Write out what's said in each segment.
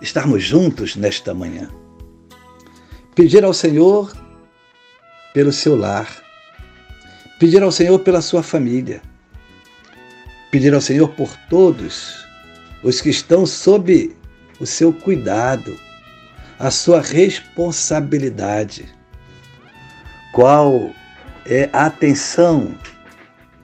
estarmos juntos nesta manhã. Pedir ao Senhor pelo seu lar, pedir ao Senhor pela sua família, pedir ao Senhor por todos os que estão sob o seu cuidado, a sua responsabilidade. Qual é a atenção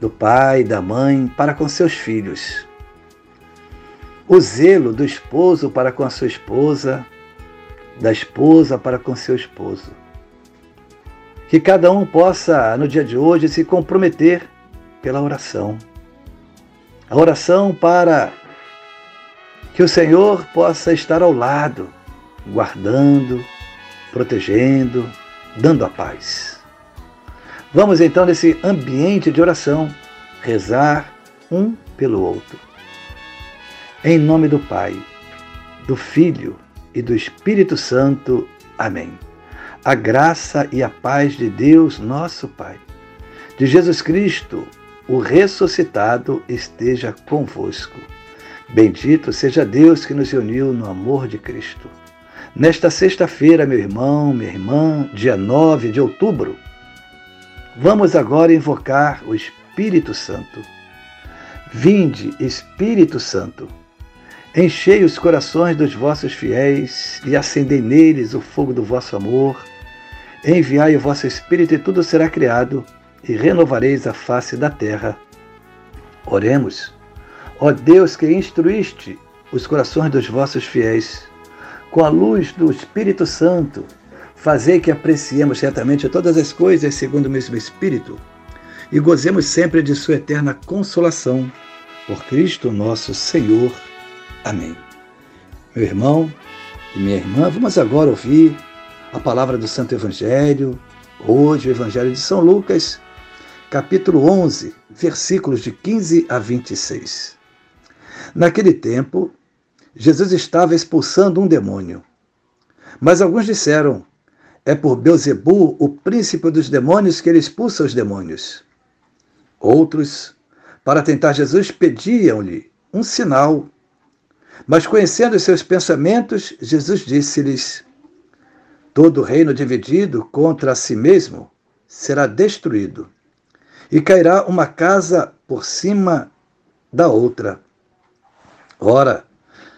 do pai da mãe para com seus filhos? O zelo do esposo para com a sua esposa, da esposa para com seu esposo. Que cada um possa, no dia de hoje, se comprometer pela oração. A oração para que o Senhor possa estar ao lado, guardando, protegendo, dando a paz. Vamos então, nesse ambiente de oração, rezar um pelo outro. Em nome do Pai, do Filho e do Espírito Santo. Amém. A graça e a paz de Deus, nosso Pai, de Jesus Cristo, o ressuscitado, esteja convosco. Bendito seja Deus que nos uniu no amor de Cristo. Nesta sexta-feira, meu irmão, minha irmã, dia 9 de outubro, vamos agora invocar o Espírito Santo. Vinde, Espírito Santo Enchei os corações dos vossos fiéis e acendei neles o fogo do vosso amor. Enviai o vosso Espírito e tudo será criado, e renovareis a face da terra. Oremos. Ó Deus que instruíste os corações dos vossos fiéis, com a luz do Espírito Santo, fazei que apreciemos certamente todas as coisas segundo o mesmo Espírito e gozemos sempre de Sua eterna consolação. Por Cristo nosso Senhor. Amém. Meu irmão e minha irmã, vamos agora ouvir a palavra do Santo Evangelho, hoje o Evangelho de São Lucas, capítulo 11, versículos de 15 a 26. Naquele tempo, Jesus estava expulsando um demônio. Mas alguns disseram: É por Beuzebu, o príncipe dos demônios, que ele expulsa os demônios. Outros, para tentar Jesus, pediam-lhe um sinal. Mas conhecendo os seus pensamentos, Jesus disse-lhes: Todo reino dividido contra si mesmo será destruído, e cairá uma casa por cima da outra. Ora,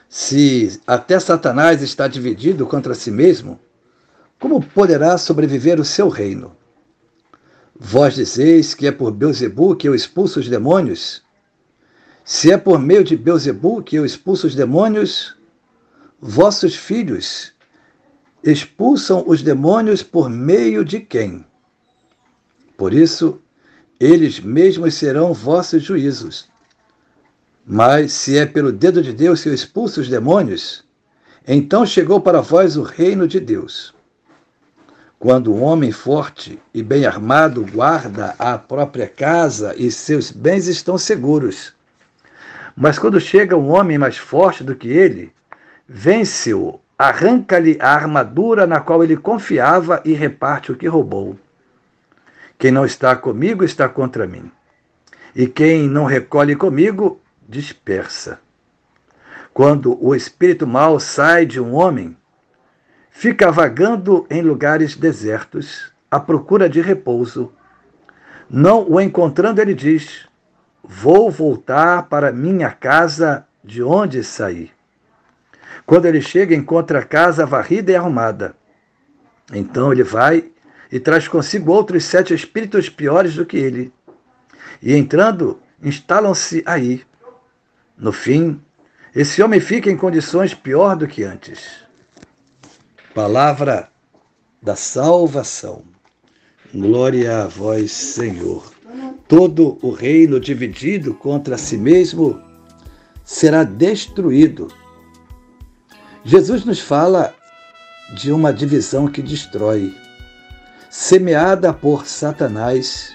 se até Satanás está dividido contra si mesmo, como poderá sobreviver o seu reino? Vós dizeis que é por Beuzebu que eu expulso os demônios? Se é por meio de Beuzebu que eu expulso os demônios, vossos filhos expulsam os demônios por meio de quem? Por isso, eles mesmos serão vossos juízos. Mas se é pelo dedo de Deus que eu expulso os demônios, então chegou para vós o reino de Deus. Quando um homem forte e bem armado guarda a própria casa e seus bens estão seguros. Mas quando chega um homem mais forte do que ele, vence-o, arranca-lhe a armadura na qual ele confiava e reparte o que roubou. Quem não está comigo está contra mim. E quem não recolhe comigo, dispersa. Quando o espírito mau sai de um homem, fica vagando em lugares desertos, à procura de repouso. Não o encontrando, ele diz: Vou voltar para minha casa de onde saí. Quando ele chega, encontra a casa varrida e arrumada. Então ele vai e traz consigo outros sete espíritos piores do que ele. E entrando, instalam-se aí. No fim, esse homem fica em condições pior do que antes. Palavra da salvação. Glória a vós, Senhor. Todo o reino dividido contra si mesmo será destruído. Jesus nos fala de uma divisão que destrói, semeada por Satanás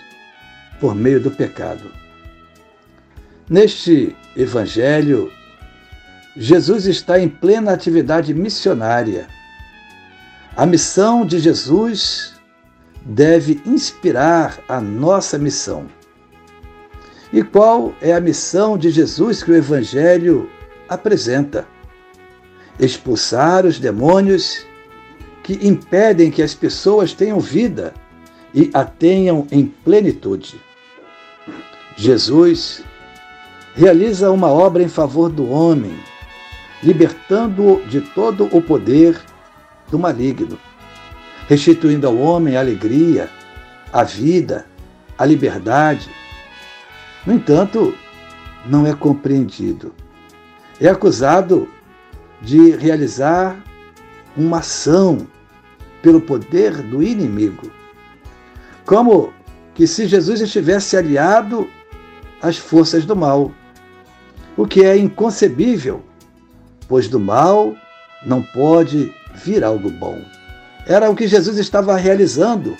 por meio do pecado. Neste evangelho, Jesus está em plena atividade missionária. A missão de Jesus deve inspirar a nossa missão. E qual é a missão de Jesus que o Evangelho apresenta? Expulsar os demônios que impedem que as pessoas tenham vida e a tenham em plenitude. Jesus realiza uma obra em favor do homem, libertando-o de todo o poder do maligno, restituindo ao homem a alegria, a vida, a liberdade. No entanto, não é compreendido. É acusado de realizar uma ação pelo poder do inimigo. Como que se Jesus estivesse aliado às forças do mal, o que é inconcebível, pois do mal não pode vir algo bom. Era o que Jesus estava realizando,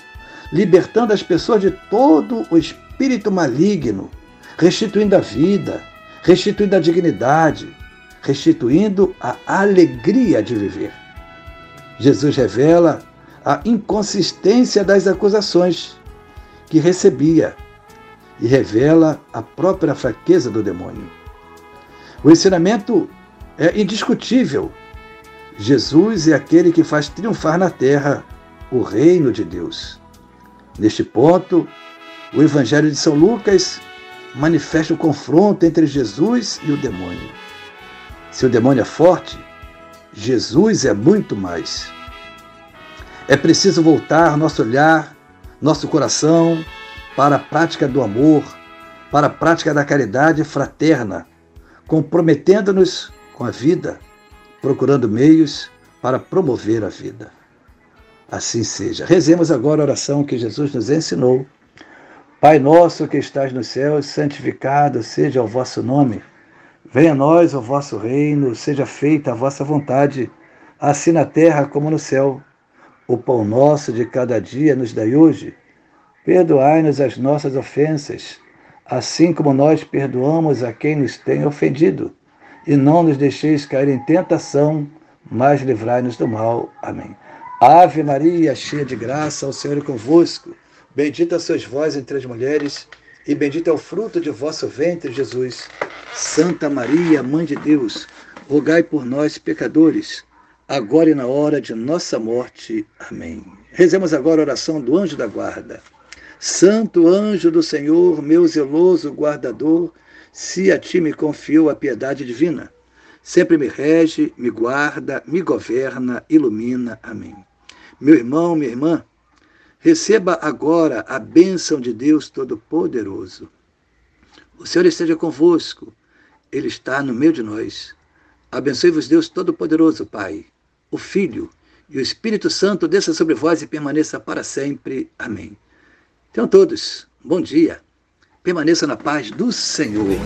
libertando as pessoas de todo o espírito maligno, restituindo a vida, restituindo a dignidade, restituindo a alegria de viver. Jesus revela a inconsistência das acusações que recebia e revela a própria fraqueza do demônio. O ensinamento é indiscutível. Jesus é aquele que faz triunfar na terra o reino de Deus. Neste ponto, o Evangelho de São Lucas manifesta o confronto entre Jesus e o demônio. Se o demônio é forte, Jesus é muito mais. É preciso voltar nosso olhar, nosso coração para a prática do amor, para a prática da caridade fraterna, comprometendo-nos com a vida, procurando meios para promover a vida. Assim seja. Rezemos agora a oração que Jesus nos ensinou. Pai nosso que estás nos céus, santificado seja o vosso nome. Venha a nós o vosso reino, seja feita a vossa vontade, assim na terra como no céu. O pão nosso de cada dia nos dai hoje. Perdoai-nos as nossas ofensas, assim como nós perdoamos a quem nos tem ofendido. E não nos deixeis cair em tentação, mas livrai-nos do mal. Amém. Ave Maria, cheia de graça, o Senhor é convosco. Bendita sois vós entre as mulheres, e bendito é o fruto de vosso ventre, Jesus. Santa Maria, Mãe de Deus, rogai por nós, pecadores agora e na hora de nossa morte. Amém. Rezemos agora a oração do anjo da guarda. Santo anjo do Senhor, meu zeloso guardador, se a ti me confiou a piedade divina, sempre me rege, me guarda, me governa, ilumina. Amém. Meu irmão, minha irmã, receba agora a bênção de Deus Todo-Poderoso. O Senhor esteja convosco, Ele está no meio de nós. Abençoe-vos, Deus Todo-Poderoso, Pai o Filho e o Espírito Santo desça sobre vós e permaneça para sempre. Amém. Então, todos, bom dia. Permaneça na paz do Senhor.